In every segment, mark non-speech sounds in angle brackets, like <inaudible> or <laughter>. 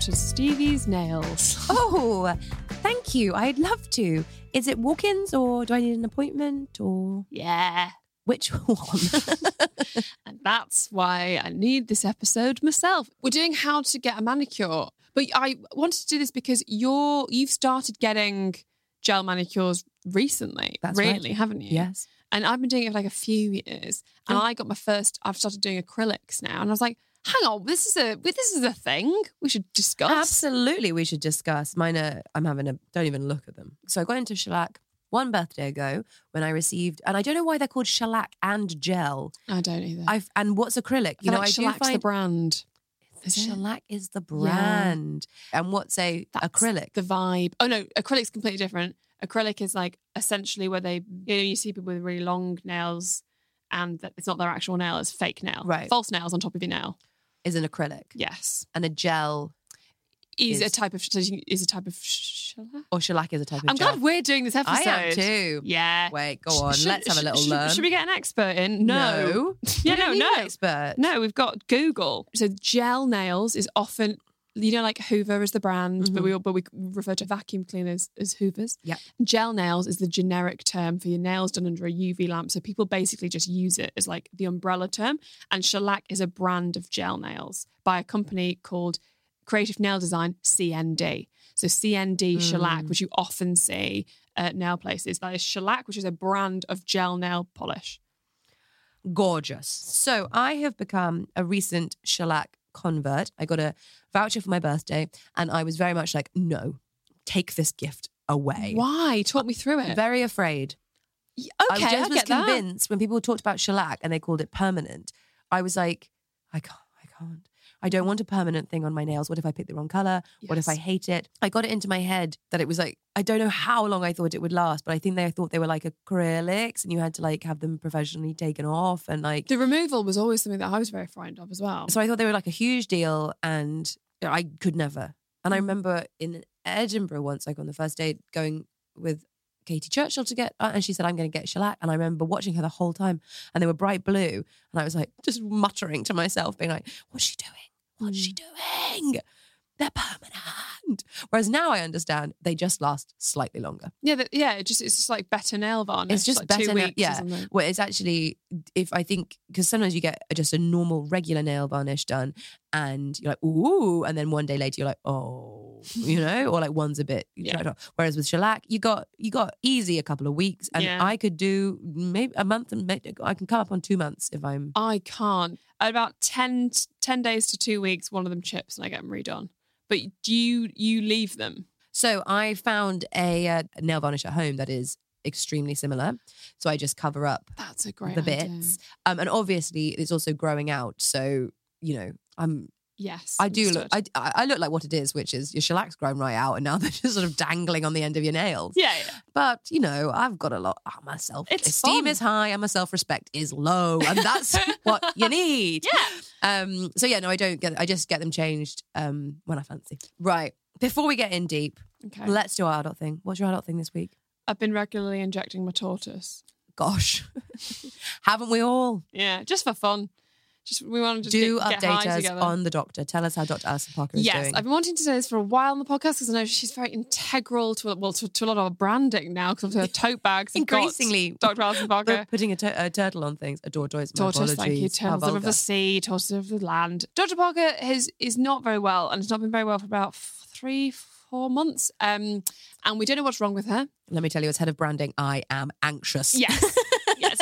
To Stevie's Nails. <laughs> Oh, thank you. I'd love to. Is it walk ins or do I need an appointment or Yeah. which <laughs> one? <laughs> And that's why I need this episode myself. We're doing how to get a manicure. But I wanted to do this because you're you've started getting gel manicures recently. That's right. really, haven't you? yes. And I've been doing it for like a few years. And Oh. I got my first I've started doing acrylics now. And I was like, hang on, this is a this is a thing we should discuss. Absolutely, we should discuss. Mine are, I'm having a, don't even look at them. So I got into shellac one birthday ago when I received, and I don't know why they're called shellac and gel. I don't either. I've And what's acrylic? you know, like I do Shellac's find the brand. Is shellac is the brand. And what's a That's acrylic? The vibe. Oh no, acrylic's completely different. Acrylic is like essentially where they you know you see people with really long nails and that it's not their actual nail, it's fake nail. Right. False nails on top of your nail. Is an acrylic. Yes. And a gel Is, a type of is a type of shellac. or shellac is a type of I'm gel. glad we're doing this episode. I am too. Yeah. Wait, go on. Should- Let's have a little should, learn. Should we get an expert in? No. No. <laughs> Yeah, no, no. expert. No, we've got Google. So gel nails is often you know like Hoover is the brand, but mm-hmm. we all, but we refer to vacuum cleaners as Hoovers. Yep. Gel nails is the generic term for your nails done under a UV lamp. So people basically just use it as like the umbrella term. And shellac is a brand of gel nails by a company called Creative Nail Design CND. So CND shellac, mm. which you often see at nail places, that is shellac, which is a brand of gel nail polish. gorgeous. So I have become a recent shellac convert. I got a voucher for my birthday, and I was very much like, no, take this gift away. Why? Talk me through it. Very afraid. Okay, I just was get that. convinced when people talked about shellac and they called it permanent. I was like, I can't, I can't. I don't want a permanent thing on my nails. What if I pick the wrong color? What if I hate it? I got it into my head that it was like, I don't know how long I thought it would last, but I think they thought they were like acrylics and you had to like have them professionally taken off and like The removal was always something that I was very frightened of as well. so I thought they were like a huge deal, and I could never. And Mm. I remember in Edinburgh once, like on the first day, going with Katie Churchill to get, uh, and she said, "I'm going to get shellac." And I remember watching her the whole time, and they were bright blue, and I was like just muttering to myself, being like, "What's she doing? What's she Mm. doing? They're permanent." Whereas now I understand they just last slightly longer. yeah, that, yeah, it just it's just like better nail varnish. It's just like better. two weeks yeah. Well, it's actually if I think because sometimes you get just a normal regular nail varnish done, and you're like ooh, and then one day later you're like oh, you <laughs> know, or like one's a bit. Yeah. Whereas with shellac, you got you got easy a couple of weeks, and Yeah. I could do maybe a month, and I can come up on two months if I'm. I can't. At about 10, t- 10 days to two weeks, one of them chips and I get them redone. But do you you leave them? So I found a uh, nail varnish at home that is extremely similar. So I just cover up That's a great the idea. bits, um, and obviously it's also growing out. So you know, I'm Yes, I do look. I, I look like what it is, which is your shellac's grown right out, and now <laughs> they're just sort of dangling on the end of your nails. yeah, yeah. But you know, I've got a lot. Oh, my self It's esteem fun. is high, and my self respect is low, and that's <laughs> what you need. Yeah. Um. So yeah, no, I don't get. I just get them changed. Um. When I fancy. Right. Before we get in deep, Okay. let's do our adult thing. What's your adult thing this week? I've been regularly injecting my tortoise. Gosh, <laughs> haven't we all? Yeah, just for fun. Just we wanted to do get, get update high us together. on the doctor. Tell us how Dr. Alison Parker is Yes, doing. Yes, I've been wanting to say this for a while on the podcast because I know she's very integral to well to, to a lot of our branding now because of her <laughs> tote bags. Increasingly, Dr. Alison Parker. Putting a, tur- a turtle on things. Joyce. my Tortoise, thank you. Turtles of the sea, tortoise of the land. Dr. Parker has is not very well and has not been very well for about three, four months. Um, and we don't know what's wrong with her. Let me tell you, as head of branding, I am anxious. Yes. <laughs>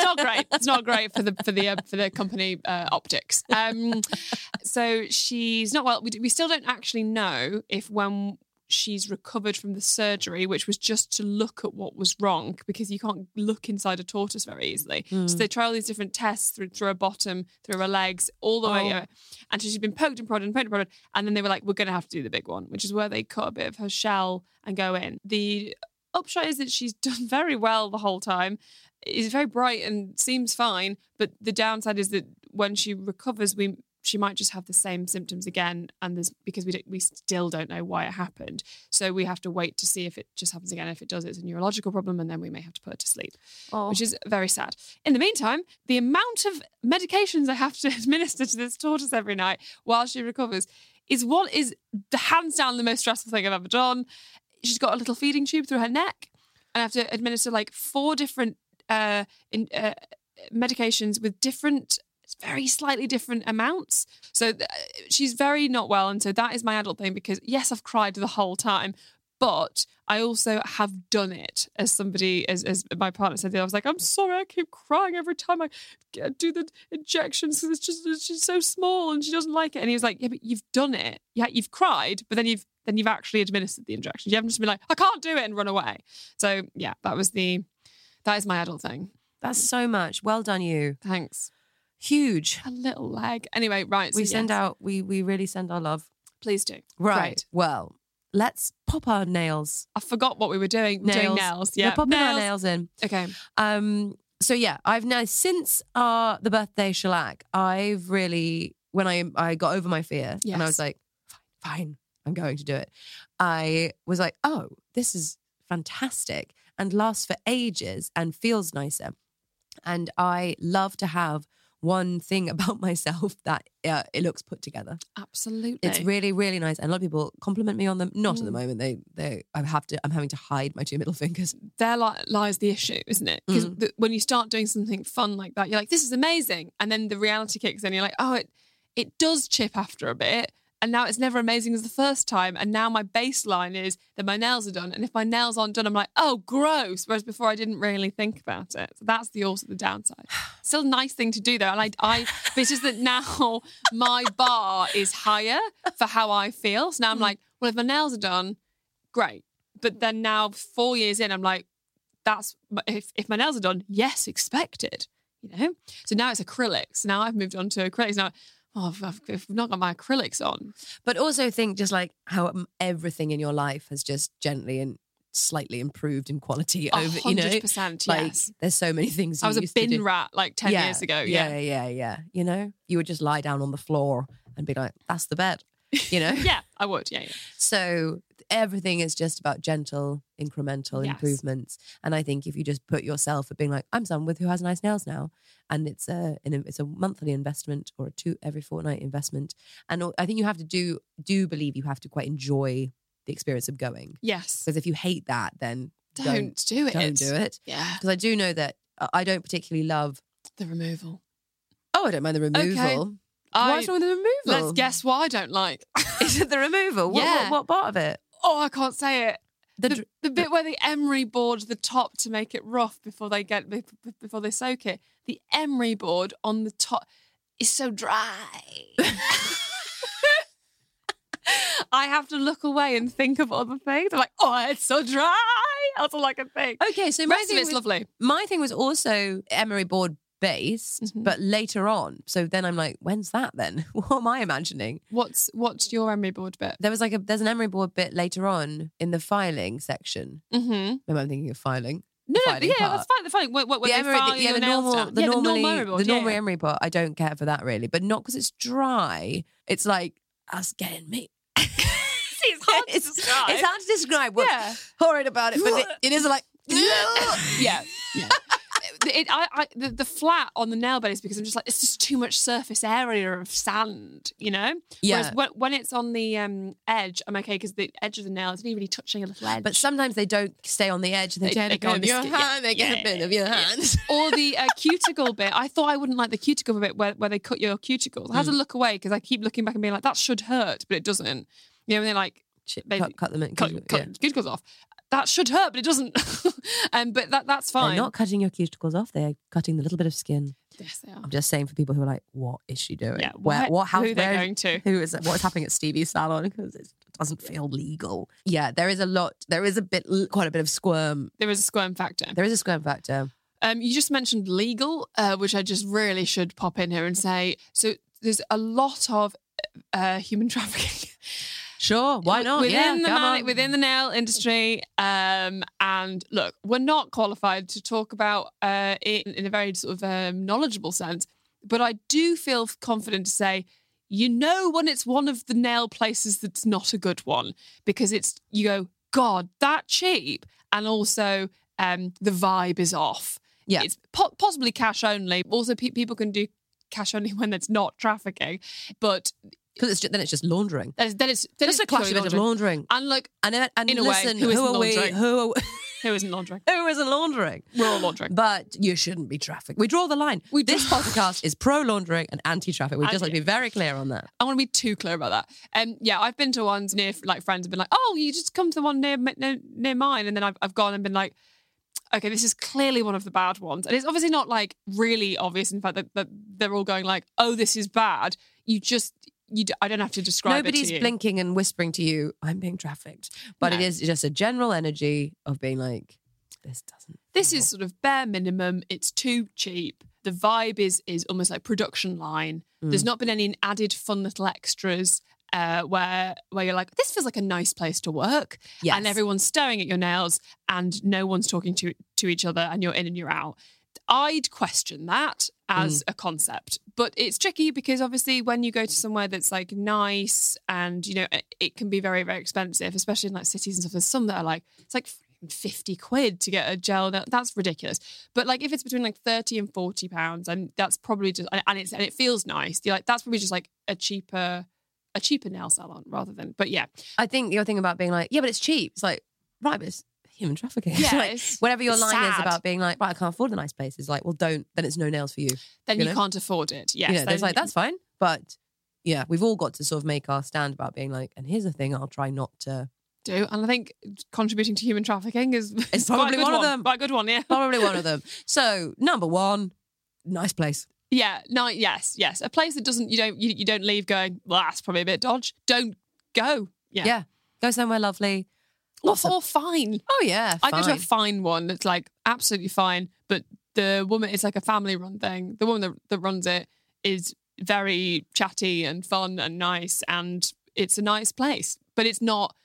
Not great. It's not great for the for the uh, for the company uh, optics. Um, so she's not well. We, we still don't actually know if when she's recovered from the surgery, which was just to look at what was wrong because you can't look inside a tortoise very easily. So they try all these different tests through through her bottom, through her legs, all the way. Oh. uh, And so she's been poked and prodded and poked and prodded. And then they were like, we're going to have to do the big one, which is where they cut a bit of her shell and go in. The upshot is that she's <laughs> done very well the whole time. Is very bright and seems fine, but the downside is that when she recovers, we she might just have the same symptoms again, and there's because we don't, we still don't know why it happened. So we have to wait to see if it just happens again. If it does, it's a neurological problem, and then we may have to put her to sleep, Oh. which is very sad. In the meantime, the amount of medications I have to <laughs> administer to this tortoise every night while she recovers is what is the hands down the most stressful thing I've ever done. She's got a little feeding tube through her neck, and I have to administer like four different uh, in, uh, medications with different, very slightly different amounts. So th- she's very not well, and so that is my adult thing. Because yes, I've cried the whole time, but I also have done it. As somebody, as as my partner said, I was like, I'm sorry, I keep crying every time I do the injections because it's just she's so small and she doesn't like it. And he was like, Yeah, but you've done it. Yeah, you've cried, but then you've then you've actually administered the injection. You haven't just been like, I can't do it and run away. So yeah, that was the that is my adult thing. That's so much. Well done, you. Thanks. Huge. A little leg. Anyway, right. so We send yes, out. We we really send our love. Please do. Right. Great. Well, let's pop our nails. I forgot what we were doing. We're Doing nails. Yeah. We're popping our nails in. Okay. Um. So yeah, I've now since uh the birthday shellac, I've really when I I got over my fear and I was like, fine, fine, I'm going to do it. I was like, oh, this is fantastic and lasts for ages and feels nicer. And I love to have one thing <laughs> about myself that uh, it looks put together. Absolutely. It's really, really nice, and a lot of people compliment me on them. Not Mm. at the moment. They, they, I have to. I'm having to hide my two middle <laughs> fingers. there li- lies the issue, isn't it? Because Mm. when you start doing something fun like that, you're like, "This is amazing," and then the reality kicks in. You're like, "Oh, it it does chip after a bit." And now it's never amazing as the first time. And now my baseline is that my nails are done. And if my nails aren't done, I'm like, oh, gross. Whereas before I didn't really think about it. So that's the also the downside. <sighs> Still a nice thing to do though. And I, I but it's just that now <laughs> my bar is higher for how I feel. So now I'm hmm. like, well, if my nails are done, great. But then now, four years in, I'm like, that's if if my nails are done, yes, expected. You know. So now it's acrylics. Now I've moved on to acrylics. Now, oh, I've, I've, I've not got my acrylics on. But also think just like how um, everything in your life has just gently and slightly improved in quality over. You know, percent. like Yes. there's so many things. I was a bin rat like ten Yeah, years ago. Yeah, Yeah. yeah, yeah. You know, you would just lie down on the floor and be like, "That's the bed." You know. <laughs> Yeah, I would. Yeah, yeah. So everything is just about gentle, incremental Yes. improvements. And I think if you just put yourself at being like, I'm someone with who has nice nails now, and it's a an, it's a monthly investment or a two every fortnight investment, and I think you have to do do believe you have to quite enjoy the experience of going Yes. because if you hate that, then Don't, don't do it. don't do it. Yeah. Because I do know that uh, I don't particularly love. The removal. Oh, I don't mind the removal. I, What's wrong with the removal? let's guess what I don't like. <laughs> Is it the removal? What, Yeah. what, what part of it? Oh, I can't say it. The, The, the bit where the emery board the top to make it rough before they get be- be- before they soak it. The emery board on the top is so dry. <laughs> I have to look away and think of other things. I'm like, oh, it's so dry. That's all I can think. okay, so my rest of thing it's was- lovely. my thing was also emery board based, Mhm. but later on. So then I'm like, when's that then? <laughs> What am I imagining? What's what's your emery board bit? There was like a there's an emery board bit later on in the filing section. Mm-hmm. Maybe I'm thinking of filing. No, no, yeah, part. that's fine. The filing. When, when the emery, the, yeah, the normal, the yeah, normally, the normal emery board. the normal yeah. emery part. I don't care for that really, but not because it's dry. It's like us getting me. <laughs> <laughs> See, it's hard to describe. it's hard to describe. What's Yeah. horrid about it, but it, it is like. yeah, yeah. It, I, I, the, the flat on the nail bed is because I'm just like it's just too much surface area of sand, you know. Yeah. Whereas when, when it's on the um, edge, I'm okay because the edge of the nail isn't really touching a little edge. But sometimes they don't stay on the edge. They, They- get they go on your skin, yeah. hand. <laughs> They get a bit of your Yeah. hand. or the uh, cuticle bit. I thought I wouldn't like the cuticle bit where, where they cut your cuticles. I had to Mm. look away because I keep looking back and being like, that should hurt, but it doesn't. You know, when they like They- cut, cut them in. cut, yeah. cut cuticles off. That should hurt, but it doesn't. <laughs> um, but that that's fine. They're not cutting your cuticles off. They're cutting the little bit of skin. yes, they are. I'm just saying for people who are like, what is she doing? Yeah, Where, where- what, how, who they're going to. Who is what is happening at Stevie's salon because it doesn't feel legal. Yeah, there is a lot. There is a bit, quite a bit of squirm. There is a squirm factor. There is a squirm factor. Um, you just mentioned legal, uh, which I just really should pop in here and say. So there's a lot of uh, human <laughs> trafficking. Sure, why not? Within yeah, the on. within the nail industry, um, and look, we're not qualified to talk about uh, it in a very sort of um, knowledgeable sense, but I do feel confident to say, you know, when it's one of the nail places that's not a good one because it's you go, God, that cheap, and also um, the vibe is off. Yeah. it's po- possibly cash only. Also, pe- people can do cash only <laughs> when it's not trafficking, but because it's just, then it's just laundering. then it's then it's, then Just it's a classic bit of laundering. laundering. And like, And then, and In a way, listen, who who, are we? laundering? Who are, who isn't laundering? <laughs> who isn't laundering? We're all laundering. But you shouldn't be trafficked. We draw the line. We this <laughs> podcast is pro laundering and anti traffic. We just like to be very clear on that. I want to be too clear about that. Um, yeah, I've been to ones near, like friends have been like, "Oh, you just come to the one near near, near mine," and then I've I've gone and been like, "Okay, this is clearly one of the bad ones," and it's obviously not like really obvious. In fact, that, that they're all going like, "Oh, this is bad." You just you, d- I don't have to describe it Nobody's to blinking and whispering to you, I'm being trafficked. But it No. is just a general energy of being like, this doesn't. This is sort of bare minimum. It's too cheap. The vibe is is almost like production line. There's Mm. not been any added fun little extras uh, where where you're like, this feels like a nice place to work, Yes. and everyone's staring at your nails, and no one's talking to to each other, and you're in and you're out. I'd question that as Mm. a concept, but it's tricky because obviously when you go to somewhere that's like nice and you know it- can be very very expensive, especially in like cities and stuff. There's some that are like it's like 50 quid to get a gel. That's ridiculous. But like if it's between like 30 and 40 pounds, and that's probably just and and it's and it feels nice. You're like that's probably just like a cheaper a cheaper nail salon rather than. But yeah, I think your thing about being like, yeah, but it's cheap. It's like, right, but it's human trafficking. It's <laughs> Yeah, like, whatever your it's line is about being like, right, I can't afford a nice place. Is like, well, don't. Then it's no nails for you. then You you, know? can't afford it. Yes, you know, then- like that's fine, but yeah, we've all got to sort of make our stand about being like, and here's the thing, I'll try not to. do. And I think contributing to human trafficking is <laughs> It's probably good one of them. Quite a good one, yeah. Probably one of <laughs> them. So number one, nice place. Yeah, no, yes, yes. A place that doesn't you don't you, you don't leave going, well, that's probably a bit dodge. Don't go. Yeah. Yeah, go somewhere lovely. Of- or fine. Oh yeah, I go to a fine. fine one that's like absolutely fine, but the woman it's like a family run thing. The woman that, that runs it is very chatty and fun and nice and it's a nice place. But it's not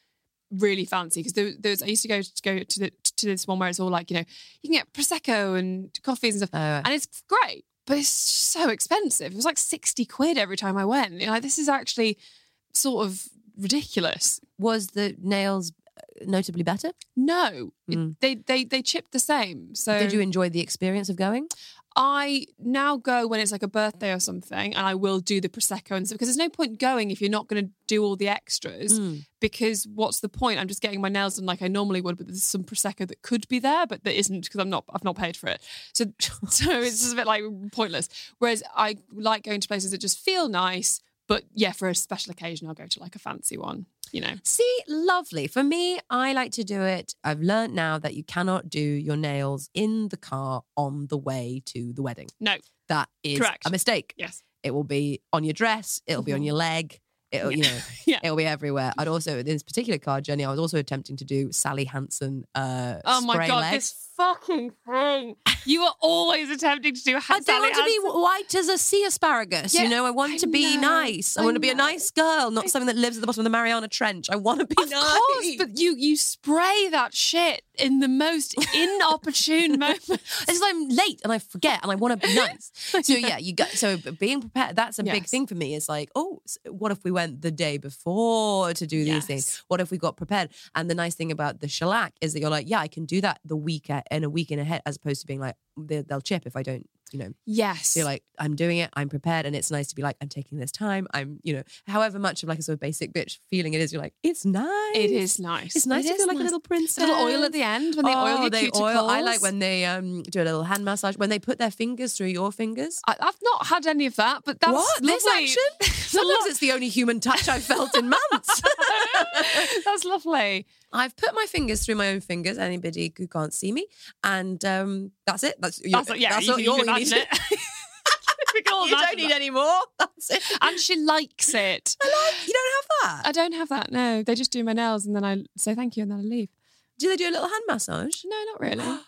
really fancy because there, there's I used to go to go to the to this one where it's all like, you know, you can get prosecco and coffees and stuff. Oh, and it's great, but it's so expensive. It was like 60 quid every time I went. You know, like, this is actually sort of ridiculous. was the nails notably better? No, Mm. they they they chipped the same. So Did you enjoy the experience of going? I now go when it's like a birthday or something, and I will do the prosecco and stuff because there's no point going if you're not going to do all the extras. Mm. Because what's the point? I'm just getting my nails done like I normally would, but there's some prosecco that could be there, but that isn't because I'm not. I've not paid for it, so <laughs> so it's just a bit like pointless. Whereas I like going to places that just feel nice, but yeah, for a special occasion, I'll go to like a fancy one. You know, See, lovely. For me, I like to do it. I've learned now that you cannot do your nails in the car on the way to the wedding. no, That is Correct. a mistake. yes, It will be on your dress. It'll be on your leg. It'll, you know, <laughs> Yeah. it'll be everywhere. I'd also, in this particular car journey, I was also attempting to do Sally Hansen. Uh, Oh my god, legs. this fucking thing! You are always attempting to do. I don't want to be white as a sea asparagus. Yeah, you know, I want I to be know, nice. I, I want to be a nice girl, not something that lives at the bottom of the Mariana Trench. I want to be Of nice. course, but you you spray that shit in the most <laughs> inopportune moment. It's just I'm late and I forget and I want to be <laughs> nice. So yeah, you got so being prepared. That's a big thing for me. It's like, oh, what if we went the day before to do these things? What if we got prepared? And the nice thing about the shellac is that you're like, yeah, I can do that the week in a week in ahead, as opposed to being like, they- they'll chip if I don't, you know. Yes, you're like, I'm doing it, I'm prepared, and it's nice to be like, I'm taking this time. I'm, you know, however much of like a sort of basic bitch feeling it is, you're like, it's nice. it is nice. It's nice It to feel like a little princess. A little oil at the end when they oil Oh, your they cuticles. oil. I like when they um do a little hand massage when they put their fingers through your fingers. I, I've not had any of that, but that's what this lovely. action? <laughs> Sometimes it's the only human touch I've felt in months. <laughs> That's lovely. I've put my fingers through my own fingers. Anybody who can't see me, and um, that's it. That's, you, That's, yeah, that's you, all, you all you need. it. We can <laughs> <laughs> all you don't need that. any more. <laughs> That's it. And she likes it. I like. You don't have that. I don't have that. No, they just do my nails and then I say thank you and then I leave. Do they do a little hand massage? No, not <gasps> really.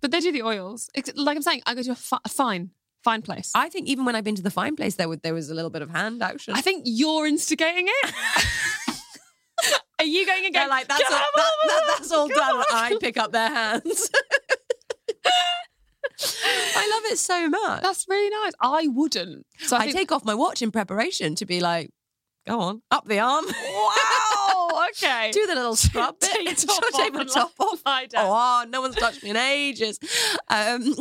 but they do the oils. Like I'm saying, I go to a, fi- a fine, fine place. I think even when I've been to the fine place, there was there was a little bit of hand action. I think you're instigating it. Are you going They're like that's all, that, that- that's all done. I pick up their hands. <laughs> I love it so much. That's really nice. I wouldn't. So I, I think, take off my watch in preparation to be like, go on, up the arm. Wow. <laughs> Okay. Do the little scrub <laughs> bit. Take top Take the top off. lie down. Oh, wow, no one's touched me in ages. Um,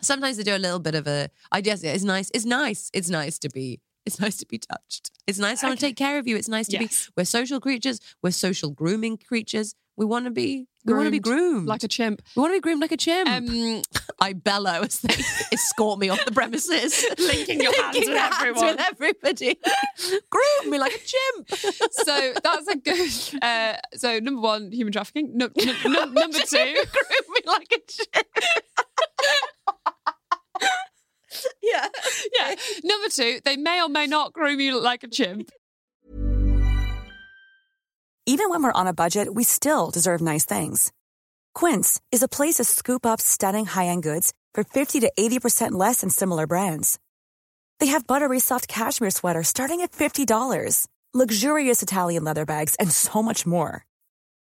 sometimes they do a little bit of a. I guess it's nice. It's nice. It's nice to be. It's nice to be touched. It's nice someone to take care of you. It's nice to Yes. be. We're social creatures. We're social grooming creatures. We want to be. We want to be groomed. like a chimp. we want to be groomed like a chimp. Um, <laughs> I bellow as they <laughs> escort me off the premises, <laughs> Linking your hands with hands everyone. with everybody. Groom me like a chimp. so that's a good. Uh, so number one, human trafficking. No, no, no, number two, Groom me like a chimp. Yeah. <laughs> Number two, they may or may not groom you like a chimp. Even when we're on a budget, we still deserve nice things. Quince is a place to scoop up stunning high-end goods for 50 to 80% less than similar brands. They have buttery soft cashmere sweaters starting at $50, luxurious Italian leather bags, and so much more.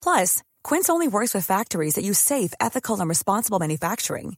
Plus, Quince only works with factories that use safe, ethical, and responsible manufacturing.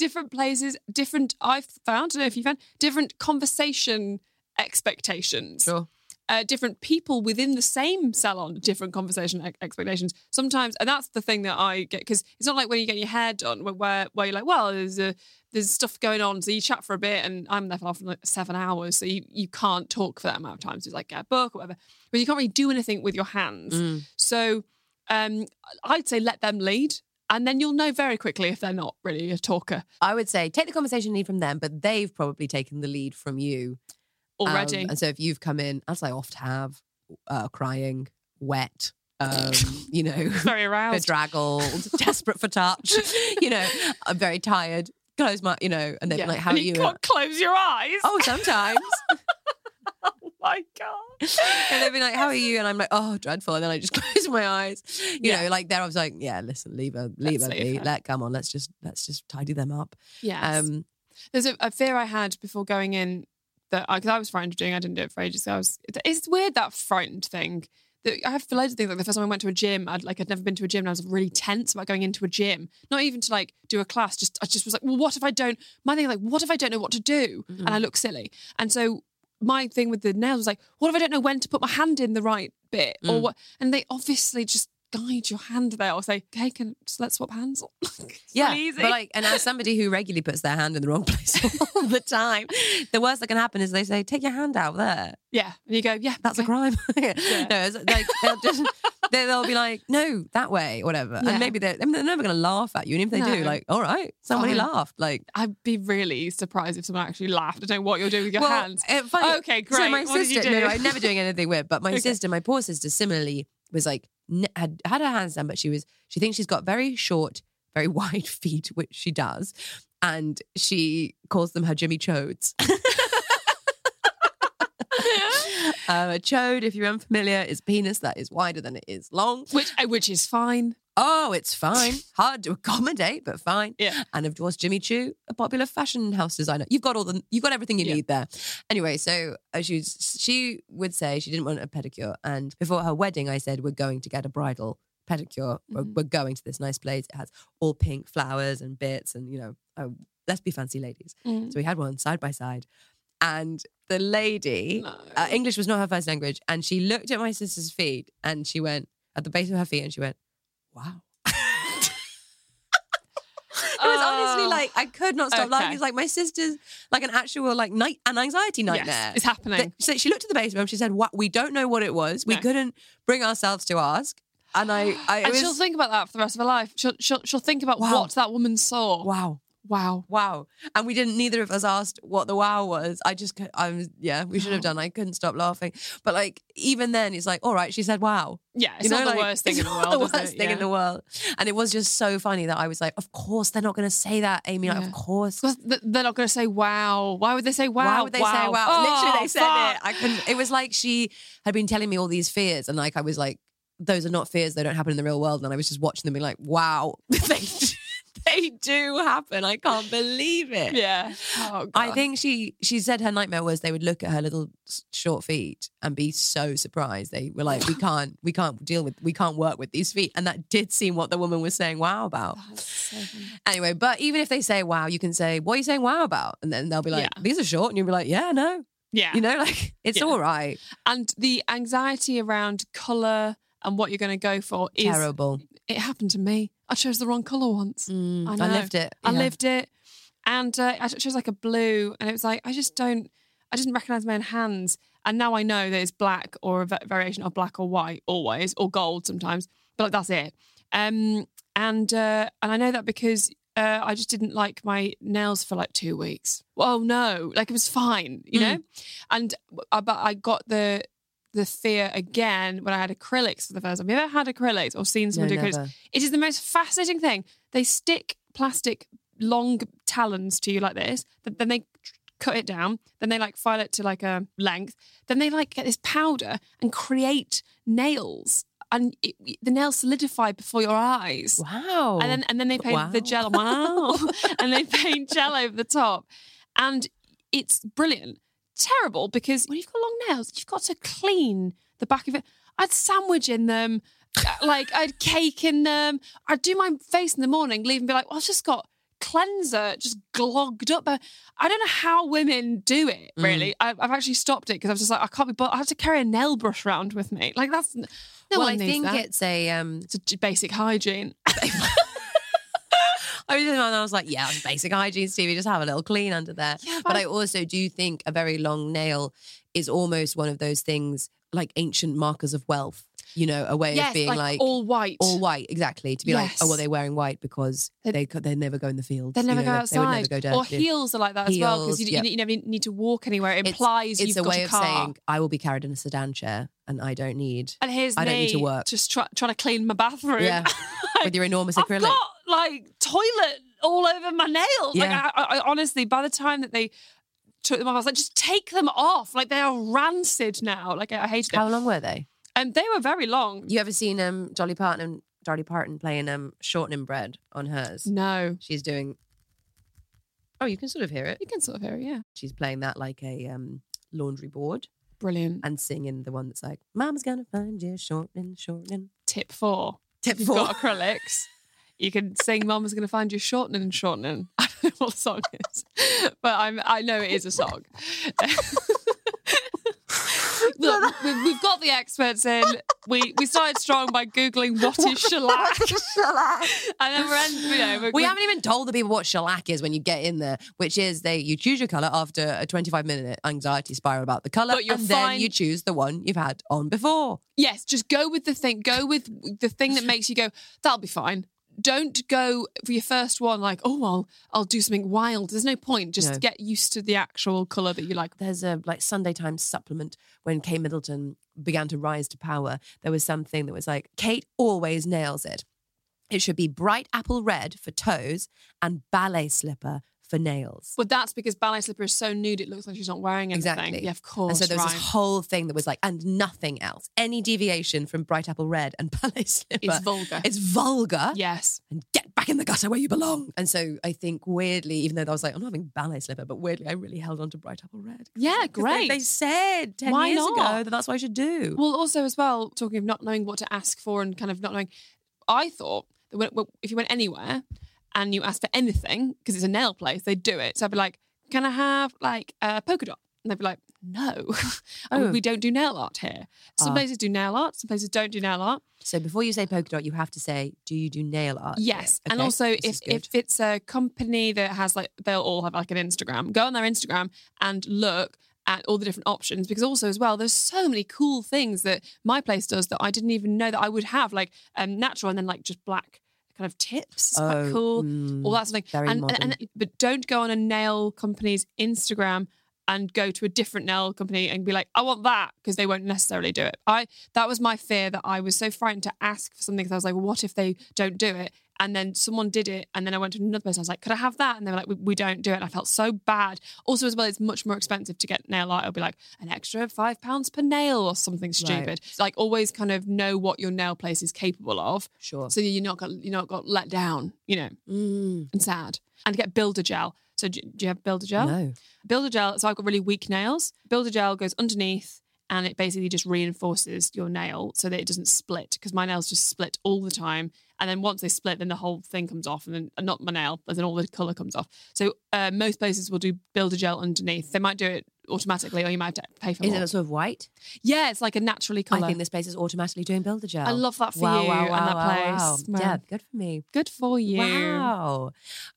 Different places, different. I've found. I don't know if you found different conversation expectations. Sure. uh, different people within the same salon, different conversation ex- expectations. Sometimes, and that's the thing that I get because it's not like when you get your hair done, where where, you're like, well, there's a there's stuff going on, so you chat for a bit, and I'm there for often like seven hours, so you you can't talk for that amount of time. So it's like get a book or whatever, but you can't really do anything with your hands. Mm. So um, I'd say let them lead. And then you'll know very quickly if they're not really a talker I would say take the conversation lead from them, but they've probably taken the lead from you already. Um, and so if you've come in, as I oft have, uh, crying, wet, um, <laughs> you know, very aroused. bedraggled, desperate for touch, you know, <laughs> I'm very tired. Close my, you know, and they're Yeah. like, "How And are you?" can't close your eyes. Oh, sometimes. <laughs> my god. <laughs> and they'd be like, "How are you?" And I'm like, "Oh, dreadful." And then I just <laughs> close my eyes. You Yeah. know, like there, I was like, "Yeah, listen, leave her, leave Let's her leave her. Let come on, let's just let's just tidy them up." Yeah. Um, There's a, a fear I had before going in that I, cause I was frightened of doing. I didn't do it for ages. So I was. It's weird that frightened thing. That I have loads of things. Like the first time I went to a gym, I'd like I'd never been to a gym. and I was really tense about going into a gym. Not even to like do a class. Just I just was like, well, what if I don't? My thing is like, what if I don't know what to do and I look silly? And so my thing with the nails was like, what if I don't know when to put my hand in the right bit or Mm. what? And they obviously just guide your hand there or say, okay, can let's swap hands. <laughs> Yeah, easy. but like, and as somebody who regularly puts their hand in the wrong <laughs> place <laughs> all the time, the worst that can happen is they say, "Take your hand out there." yeah, and you go, yeah, That's a crime. No, it's like they'll just they- they'll be like, "No, that way," whatever, Yeah. and maybe they're, I mean, they're never going to laugh at you, and if they do, like, "All right, somebody Fine. laughed." Like, I'd be really surprised if someone actually laughed. I don't know what you're doing with your well, hands. uh, funny- Okay, So my What sister, no, I'm never doing anything weird. But my Okay. sister, my poor sister, similarly was like had had her hands done, but she was she thinks she's got very short, very <laughs> wide feet, which she does, and she calls them her Jimmy Chodes. <laughs> Um, a chode, if you're unfamiliar, is penis that is wider than it is long. which uh, which is fine. Oh, it's fine. <laughs> Hard to accommodate, but fine. Yeah. And of course, Jimmy Choo, a popular fashion house designer. You've got all the, you've got everything you Yeah. need there. Anyway, so uh, she was, she would say she didn't want a pedicure, and before her wedding, I said we're going to get a bridal pedicure. We're, Mhm. we're going to this nice place. It has all pink flowers and bits, and you know, uh, let's be fancy ladies. Mm. So we had one side by side, and the lady, No. uh, English was not her first language, and she looked at my sister's feet, and she went at the base of her feet, and she went, "Wow." <laughs> It was honestly Oh. like I could not stop laughing. Okay. It's like my sister's like an actual like night an anxiety nightmare. Yes, it's happening. So she looked at the base of him. She said, "What? We don't know what it was. We couldn't bring ourselves to ask." And I, I and was, she'll think about that for the rest of her life. She'll she'll, she'll think about Wow. what that woman saw. wow, Wow. wow. And we didn't. Neither of us asked what the wow was. I just, I was, yeah, we should have done. I couldn't stop laughing. But like even then, it's like, all right, she said wow. Yeah, it's You know, not the like, worst <laughs> thing in the world. The worst thing Yeah. in the world. And it was just so funny that I was like, of course they're not going to say that, Amy. Like, Yeah. of course. They're not going to say wow. Why would they say wow? Why would they say wow? Literally, Oh, they said fuck. it. I couldn't. It was like she had been telling me all these fears, and like I was like, those are not fears. They don't happen in the real world. And I was just watching them, be like, wow, <laughs> they <laughs> they do happen. I can't believe it. Yeah. Oh, God. I think she she said her nightmare was they would look at her little short feet and be so surprised. They were like, we <laughs> can't we can't deal with we can't work with these feet, and that did seem what the woman was saying wow about. So. Anyway, but even if they say wow, you can say what are you saying wow about, and then they'll be like, Yeah. these are short, and you'll be like, yeah, no, Yeah. you know, <laughs> like it's Yeah. all right. and the anxiety around colour and what you're going to go for is Terrible. it happened to me. I chose the wrong colour once. Mm, I I, lived it. I yeah. lived it, and uh, I chose like a blue, and it was like I just don't, I didn't recognize my own hands, and now I know that it's black or a variation of black or white always, or gold sometimes, but like, that's it. Um, and uh, and I know that because uh, I just didn't like my nails for like two weeks. Oh no, like it was fine, you know, and uh, but I got the the fear again when I had acrylics for the first time. Have you ever had acrylics or seen No, someone do acrylics? never. It is the most fascinating thing. They stick plastic long talons to you like this, then they cut it down, then they like file it to like a length, then they like get this powder and create nails. And it, the nails solidify before your eyes. Wow. And then and then they paint the gel. Wow. <laughs> and they paint gel over the top. And it's brilliant. Terrible because when you've got long nails, you've got to clean the back of it. I'd sandwich in them, uh, like I'd cake in them. I'd do my face in the morning, leave and be like, well, I've just got cleanser just glogged up. But I don't know how women do it, really. I, I've actually stopped it because I was just like, I can't be, I have to carry a nail brush around with me. Like that's, no well, one I needs think that. it's a um It's a basic hygiene. <laughs> <laughs> I was, and I was like, yeah, basic hygiene, Stevie. Just have a little clean under there. Yeah, but but- I also do think a very long nail is almost one of those things like ancient markers of wealth. You know, a way yes, of being like, like, all white. all white, exactly. To be like, oh, well, they're wearing white because They- they never go in the fields. They you never know, go they- outside. They would never go down. or heels are like that as well because you, Heels, you, you never need to walk anywhere. It implies It's you've a got way a of car. saying I will be carried in a sedan chair, and I don't need and here's I don't need to work. just try, trying to clean my bathroom. Yeah, <laughs> with your enormous acrylic. I've got like toilet all over my nails. Like Yeah. I, I, I honestly, by the time that they took them off, I was like, just take them off. Like they are rancid now. Like I, I hated How them. long were they? And they were very long. You ever seen um Dolly Parton? Dolly Parton playing um shortening bread on hers. No, She's doing. Oh, you can sort of hear it. you can sort of hear it. Yeah, She's playing that like a um laundry board brilliant. and singing the one that's like, "Mama's gonna find you shortening, shortening." Tip four. Tip If you've four. got acrylics. <laughs> You can sing "Mama's going to find you shortening and shortening." <laughs> I don't know what the song is, but I'm I know it is a song. <laughs> Look, we- we've got the experts in. We we started strong by googling what is <laughs> shellac, and then we're end, you know we're, We haven't even told the people what shellac is when you get in there, which is they you choose your color after a 25 minute anxiety spiral about the color, But you're and then you choose the one you've had on before. yes, just go with the thing. Go with the thing that makes you go. That'll be fine. Don't go for your first one like, oh, I'll I'll do something wild. There's no point. Just No. get used to the actual color that you like. There's a like Sunday Times supplement when Kate Middleton began to rise to power. There was something that was like Kate always nails it. It should be bright apple red for toes and ballet slipper for nails. But that's because ballet slipper is so nude, it looks like she's not wearing anything. Exactly. Yeah, of course. And so there was right. this whole thing that was like, and nothing else. Any deviation from bright apple red and <laughs> ballet slipper. It's vulgar. It's vulgar. yes. And get back in the gutter where you belong. And so I think weirdly, even though I was like, I'm not having ballet slipper, but weirdly, I really held on to bright apple red. Yeah, great. They, said 10 Why years not? ago that that's what I should do. Well, also as well, talking of not knowing what to ask for and kind of not knowing, I thought that when, if you went anywhere and you ask for anything because it's a nail place, they'd do it. So I'd be like, "Can I have like a polka dot?" And they'd be like, "No, <laughs> Oh. we don't do nail art here. Some Ah. places do nail art, some places don't do nail art. so before you say polka dot, you have to say, do you do nail art? Yes, and also if if it's a company that has like they'll all have like an Instagram, go on their Instagram and look at all the different options because also as well there's so many cool things that my place does that I didn't even know that I would have like um natural and then like just black kind of tips. It's quite Oh, cool. mm, all that sort of thing. and, and, and but don't go on a nail company's Instagram and go to a different nail company and be like, I want that because they won't necessarily do it. I that was my fear that I was so frightened to ask for something because I was like, well, what if they don't do it? And then someone did it, and then I went to another place. I was like, "Could I have that?" And they were like, "We, we don't do it." And I felt so bad. Also, as well, it's much more expensive to get nail art. It'll be like an extra five pounds per nail or something stupid. Like always, kind of know what your nail place is capable of, Sure. so you're not got you're not got let down. You know, Mm, and sad. And get builder gel. So do, do you have builder gel? no. Builder gel. So I've got really weak nails. Builder gel goes underneath and it basically just reinforces your nail so that it doesn't split because my nails just split all the time. And then once they split, then the whole thing comes off, and then not my nail, but then all the color comes off. So uh, most places will do builder gel underneath. They might do it automatically, or you might have to pay for Is more. it sort of white? yeah, it's like a naturally color. I think this place is automatically doing builder gel. I love that for wow, you wow, and that wow, place. Wow. Wow. Yeah, good for me. Good for you. Wow.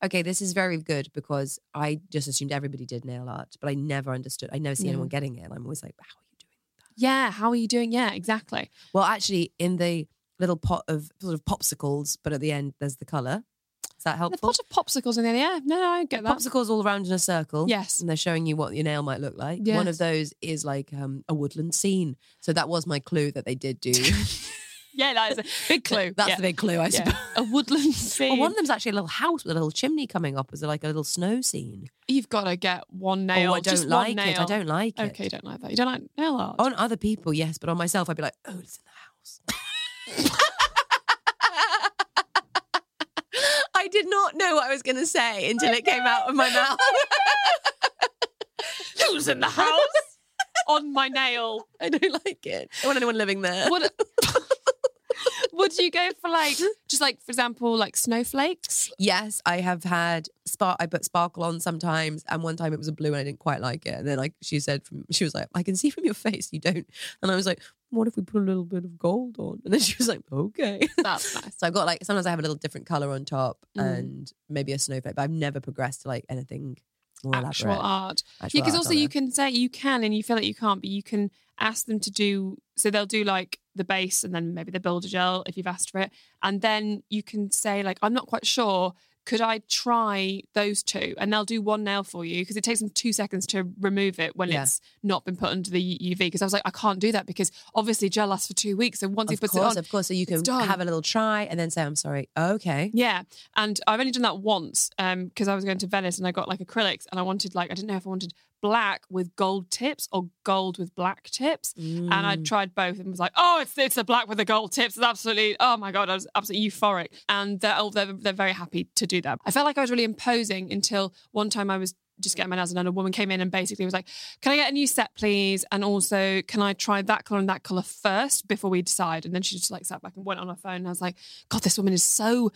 Okay, this is very good because I just assumed everybody did nail art, but I never understood. I never see Yeah. anyone getting it. I'm always like, how are you doing that? Yeah, how are you doing? Yeah, exactly. Well, actually, in the little pot of sort of popsicles, but at the end, there's the colour. Is that The helpful? pot of popsicles in there. Yeah, no, no, I get that. Popsicles all around in a circle. Yes. And they're showing you what your nail might look like. One of those is like um, a woodland scene. So that was my clue that they did do. <laughs> Yeah, that is a big <laughs> clue. That's yeah. the big clue, I Yeah. suppose. A woodland scene. <laughs> Well, one of them's actually a little house with a little chimney coming up. Was it like a little snow scene? You've got to get one nail. oh, I don't like it. nail. I don't like it. Okay, you don't like that. You don't like nail art. On other people, yes, but on myself, I'd be like, oh, it's in the house. <laughs> I did not know what I was going to say until it came out of my <laughs> mouth. <laughs> Who's in the house? On my nail. I don't like it. I want anyone living there. Would, would you go for like, just like, for example, like snowflakes? Yes, I have had spark. I put sparkle on sometimes, and one time it was a blue, and I didn't quite like it. And then, like she said, from she was like, "I can see from your face you don't." And I was like, "What if we put a little bit of gold on?" And then she was like, "Okay." That's <laughs> nice. So I've got like sometimes I have a little different color on top Mm. and maybe a snowflake, but I've never progressed to like anything more Actual elaborate. art. Actual Yeah, because also you it. can say you can and you feel like you can't, but you can ask them to do so they'll do like the base and then maybe the builder gel if you've asked for it. And then you can say, like, I'm not quite sure. Could I try those two? And they'll do one nail for you because it takes them two seconds to remove it when Yeah. it's not been put under the UV. Because I was like, I can't do that because obviously gel lasts for two weeks. So once he Of puts course, it on, of course. So you can have a little try and then say, "I'm sorry." Okay. yeah, and I've only done that once um, because I was going to Venice and I got like acrylics and I wanted like I didn't know if I wanted black with gold tips or gold with black tips, and I Mm. tried both and was like, oh, it's it's the black with the gold tips. It's absolutely oh my god, I was absolutely euphoric, and they're oh, they're, they're very happy to do that. I felt like I was really imposing until one time I was. Just getting my nails done, and a woman came in and basically was like, "Can I get a new set, please? And also, can I try that color and that color first before we decide?" And then she just like sat back and went on her phone, and I was like, "God, this woman is so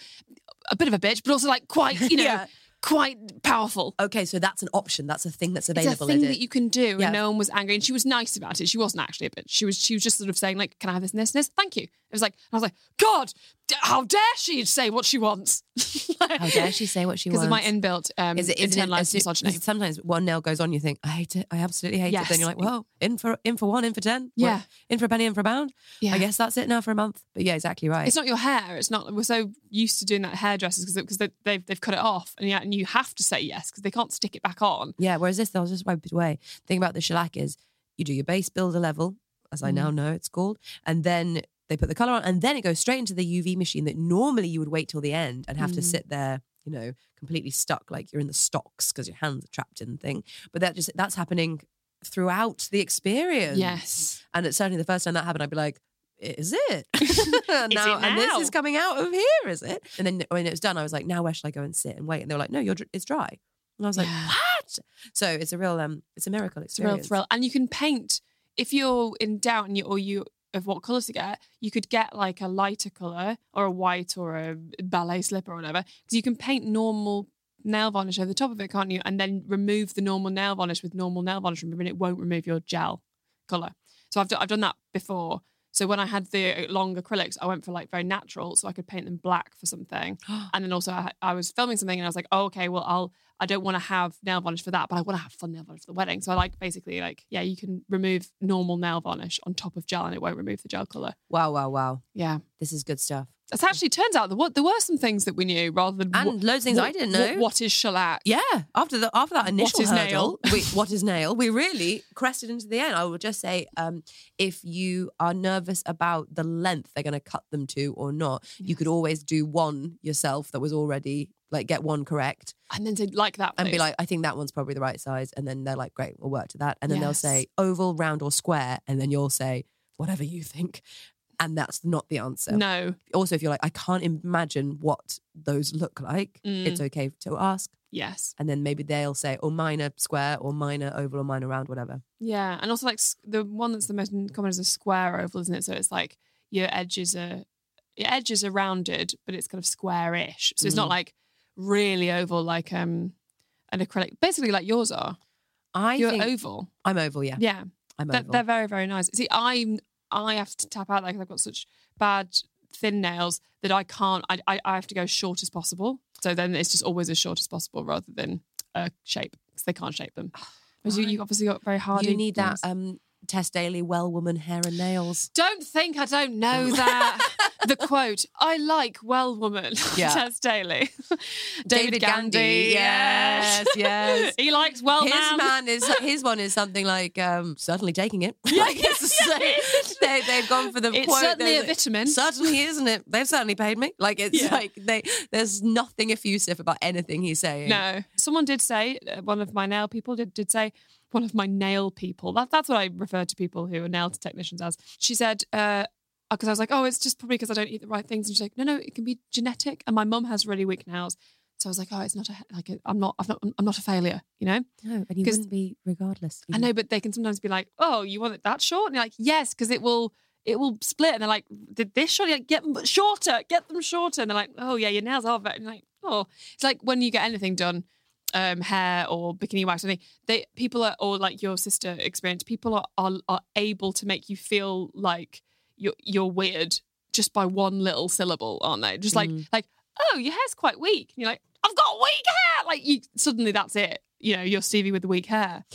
a bit of a bitch, but also like quite, you <laughs> know, Yeah. Quite powerful. Okay, so that's an option. That's a thing that's It's a available. thing that you can do, Yeah. and no one was angry, and she was nice about it. She wasn't actually a bitch. She was, she was just sort of saying like, "Can I have this and this and this? Thank you." It was like, I was like, "God, how dare she say what she wants?" <laughs> How dare she say what she wants? Because of my inbuilt um, Is it internalized it- misogyny. sometimes one nail goes on, you think, I hate it. I absolutely hate it. Then you're like, well, in for in for one, in for ten. Yeah. What, in for a penny, in for a pound. Yeah. I guess that's it now for a month. But yeah, exactly right. It's not your hair. It's not. We're so used to doing that hairdressers because because they, they've they've cut it off, and yeah, and you have to say yes because they can't stick it back on. yeah, whereas this, they'll just wipe it away. The thing about the shellac is you do your base builder level, as I Mm. now know it's called, and then they put the colour on, and then it goes straight into the UV machine that normally you would wait till the end and have to Mm. sit there, you know, completely stuck, like you're in the stocks because your hands are trapped in the thing. But that just that's happening throughout the experience. Yes. And it's certainly the first time that happened, I'd be like, is <laughs> <laughs> it? now, And this is coming out of here, is it? And then when it was done, I was like, now where should I go and sit and wait? And they were like, no, you're it's dry. And I was like, Yeah. what? So it's a real um, it's a miracle It's a real thrill. And you can paint if you're in doubt and you, or you of what colours to get, you could get like a lighter colour or a white or a ballet slipper or whatever. Because you can paint normal nail varnish over the top of it, can't you? And then remove the normal nail varnish with normal nail varnish remover and it won't remove your gel colour. So I've, do- I've done that before. So when I had the uh, long acrylics, I went for like very natural, so I could paint them black for something. <gasps> Oh. and then also I, I was filming something, and I was like, oh, okay, well, I'll I don't want to have nail varnish for that, but I want to have fun nail varnish for the wedding. So I like basically like yeah, you can remove normal nail varnish on top of gel, and it won't remove the gel color. Wow, wow, wow. Yeah, This is good stuff. It actually turns out there were, there were some things that we knew rather than And what- loads of things I didn't what- know. what is shellac? Yeah, after the after that initial is hurdle, nail? we, <laughs> what is nail? We really crested into the end. I will just say, um, if you are nervous about the length they're going to cut them to or not, you could always do one yourself that was already like get one correct And then say like that, and be like, I think that one's probably the right size, and then they're like, great, we'll work to that, and then they'll say oval, round, or square, and then you'll say whatever you think, and that's not the answer no, also if you're like i can't imagine what those look like Mm. it's okay to ask yes, and then maybe they'll say oh mine are square or mine are oval or mine are round whatever yeah, and also like the one that's the most common is a square oval, isn't it? So it's like your edges are your edges are rounded, but it's kind of square-ish. So it's not Mm. like really oval like um an acrylic. Basically, like yours are. i You're oval. i'm oval yeah Yeah, i'm they're, oval they're very very nice. See, I I have to tap out like I've got such bad thin nails that I can't. I I, I have to go short as possible. So then it's just always as short as possible rather than a shape because they can't shape them. <sighs> Because you, you obviously got very hard. you need that um Tess Daly well woman hair and nails Don't think I don't know that. <laughs> the quote, I like well woman, <laughs> Yeah. Tess Daly. <laughs> David Gandy, yes, yes. he likes well his man. man is his one is something like um certainly taking it like it's so- they, they've gone for the It's quote certainly a like, vitamin. certainly isn't it they've certainly paid me like it's Yeah. like they there's nothing effusive about anything he's saying No, someone did say uh, one of my nail people did did say one of my nail people. That that's what I refer to people who are nail technicians as. She said. uh because I was like, oh, it's just probably because I don't eat the right things. And she's like, no, no, it can be genetic. And my mum has really weak nails, so I was like, oh, it's not a like a, I'm not I've not I'm not a failure, you know. No, and you wouldn't be regardless. I know, but they can sometimes be like, "Oh, you want it that short?" And you're like, "Yes, because it will, it will split." And they're like, "Did this short? Like, get them shorter, get them shorter." And they're like, "Oh yeah, your nails are very." And you're like, "Oh, it's like when you get anything done, um, hair or bikini wax, or something. They people are, or like your sister experience, people are are, are able to make you feel like you're you're weird just by one little syllable, aren't they? Just like like, oh, your hair's quite weak. And you're like, I've got weak hair. Like you suddenly that's it. You know, you're Stevie with the weak hair.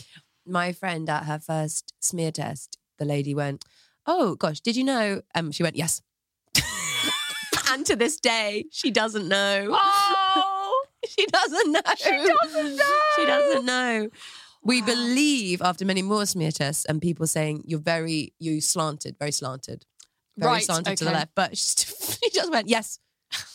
My friend at her first smear test, the lady went, "Oh gosh, did you know?" Um, she went, "Yes." <laughs> and to this day, she doesn't know. Oh. <laughs> she doesn't know. She doesn't know. She doesn't know. We believe after many more smear tests and people saying you're very you slanted, very slanted, very Right, slanted to the left, but <laughs> she, she just went yes,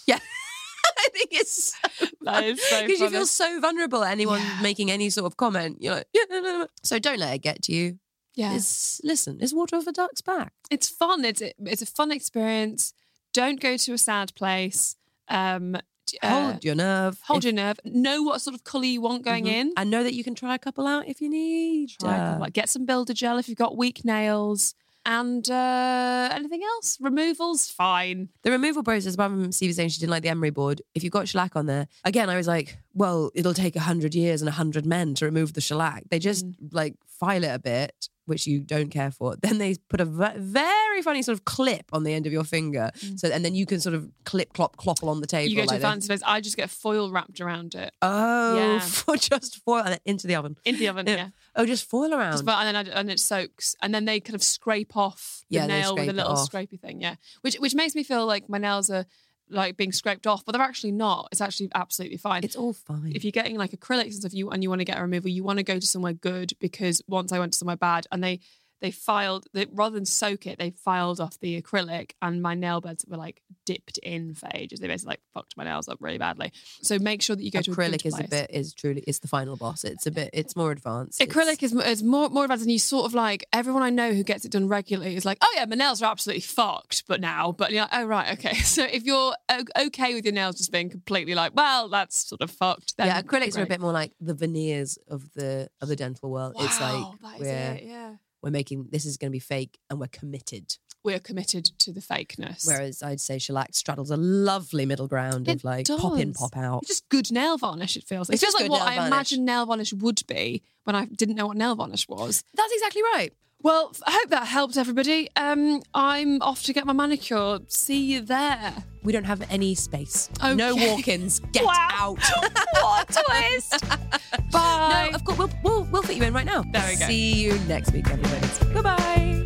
yeah. <laughs> I think it's That is so because you feel so vulnerable. at Anyone Yeah. making any sort of comment, you're like, yeah, no, no, no. so don't let it get to you. Yeah, It's listen, it's water off a duck's back. it's fun. It's it's a fun experience. Don't go to a sad place. Um, uh, Hold your nerve. hold if- your nerve. Know what sort of colour you want going Mhm. in. and know that you can try a couple out if you need. Try a uh, get some builder gel if you've got weak nails. And uh, anything else? Removals, fine. The removal process, apart from Stevie saying she didn't like the emery board, if you've got shellac on there, again, I was like, well, it'll take 100 years and 100 men to remove the shellac. They just Mm. like file it a bit, which you don't care for. Then they put a very funny sort of clip on the end of your finger. So, and then you can sort of clip, clop, clop along the table. Mm. You go to like fancy place. I just get foil wrapped around it Oh, Yeah. <laughs> for just foil and into the oven. Into the oven. Yeah. Yeah. Oh, just foil around. Just, and then I, and it soaks, and then they kind of scrape off the Yeah, nail with a little scrapey thing. Yeah, which which makes me feel like my nails are like being scraped off, but they're actually not. It's actually absolutely fine. it's all fine. if you're getting like acrylics and stuff, you and you want to get a removal, you want to go to somewhere good because once I went to somewhere bad and they they filed they, rather than soak it, they filed off the acrylic, and my nail beds were like dipped in for ages. They basically like fucked my nails up really badly. So make sure that you go to a acrylic is a bit is truly it's the final boss. It's a bit it's more advanced. Acrylic is, is more more advanced, and you sort of like everyone I know who gets it done regularly is like, oh yeah, my nails are absolutely fucked, but now, but you're like, oh right, okay. <laughs> So if you're okay with your nails just being completely like, well, that's sort of fucked. Then yeah, acrylics are a bit more like the veneers of the of the dental world. it's Wow, like that is we're it, yeah. We're making this is going to be fake and we're committed. We're committed to the fakeness. Whereas I'd say shellac straddles a lovely middle ground It of like pop in, pop out. It's just good nail varnish. It feels. Like. It It's feels just like what I varnish. imagined nail varnish would be when I didn't know what nail varnish was. That's exactly right. Well, I hope that helped everybody. Um, I'm off to get my manicure. See you there. We don't have any space. No walk-ins. Get Wow. out. <laughs> what a twist! <laughs> Bye. No, of course we'll, we'll we'll fit you in right now. There we go. See you next week, everybody. Goodbye.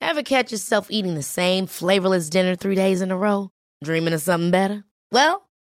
Ever catch yourself eating the same flavorless dinner three days in a row? Dreaming of something better? Well,